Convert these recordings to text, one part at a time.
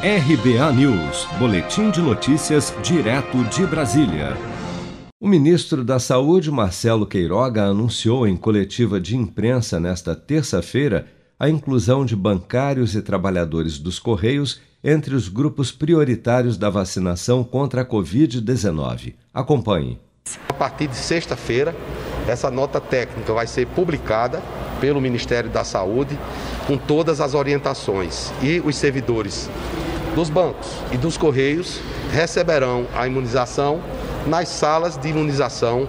RBA News, Boletim de Notícias, direto de Brasília. O ministro da Saúde, Marcelo Queiroga, anunciou em coletiva de imprensa nesta terça-feira a inclusão de bancários e trabalhadores dos Correios entre os grupos prioritários da vacinação contra a Covid-19. Acompanhe. A partir de sexta-feira, essa nota técnica vai ser publicada pelo Ministério da Saúde com todas as orientações e os servidores dos bancos e dos correios receberão a imunização nas salas de imunização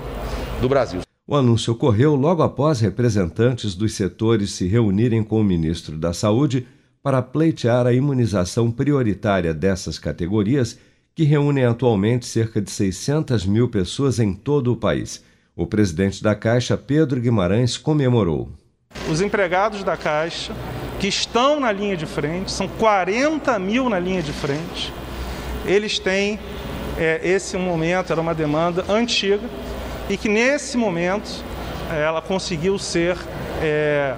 do Brasil. O anúncio ocorreu logo após representantes dos setores se reunirem com o ministro da Saúde para pleitear a imunização prioritária dessas categorias, que reúnem atualmente cerca de 600 mil pessoas em todo o país. O presidente da Caixa, Pedro Guimarães, comemorou. Os empregados da Caixa que estão na linha de frente, são 40 mil na linha de frente, eles têm é, esse momento, era uma demanda antiga, e que nesse momento é, ela conseguiu ser é,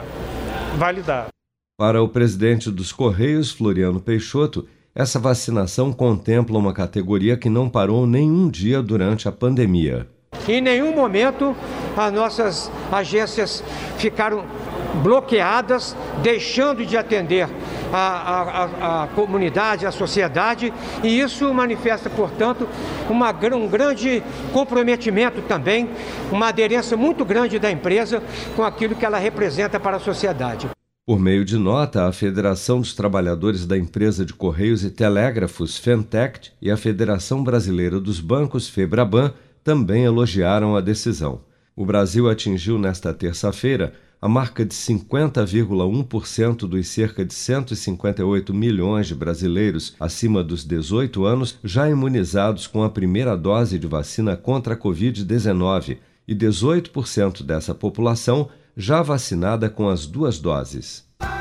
validada. Para o presidente dos Correios, Floriano Peixoto, essa vacinação contempla uma categoria que não parou nenhum dia durante a pandemia. Em nenhum momento as nossas agências ficaram bloqueadas, deixando de atender a, a, a, comunidade, a sociedade, e isso manifesta, portanto, uma, um grande comprometimento também, uma aderência muito grande da empresa com aquilo que ela representa para a sociedade. Por meio de nota, a Federação dos Trabalhadores da Empresa de Correios e Telégrafos, Fentect, e a Federação Brasileira dos Bancos, Febraban, também elogiaram a decisão. O Brasil atingiu nesta terça-feira a marca de 50,1% dos cerca de 158 milhões de brasileiros acima dos 18 anos já imunizados com a primeira dose de vacina contra a Covid-19 e 18% dessa população já vacinada com as duas doses.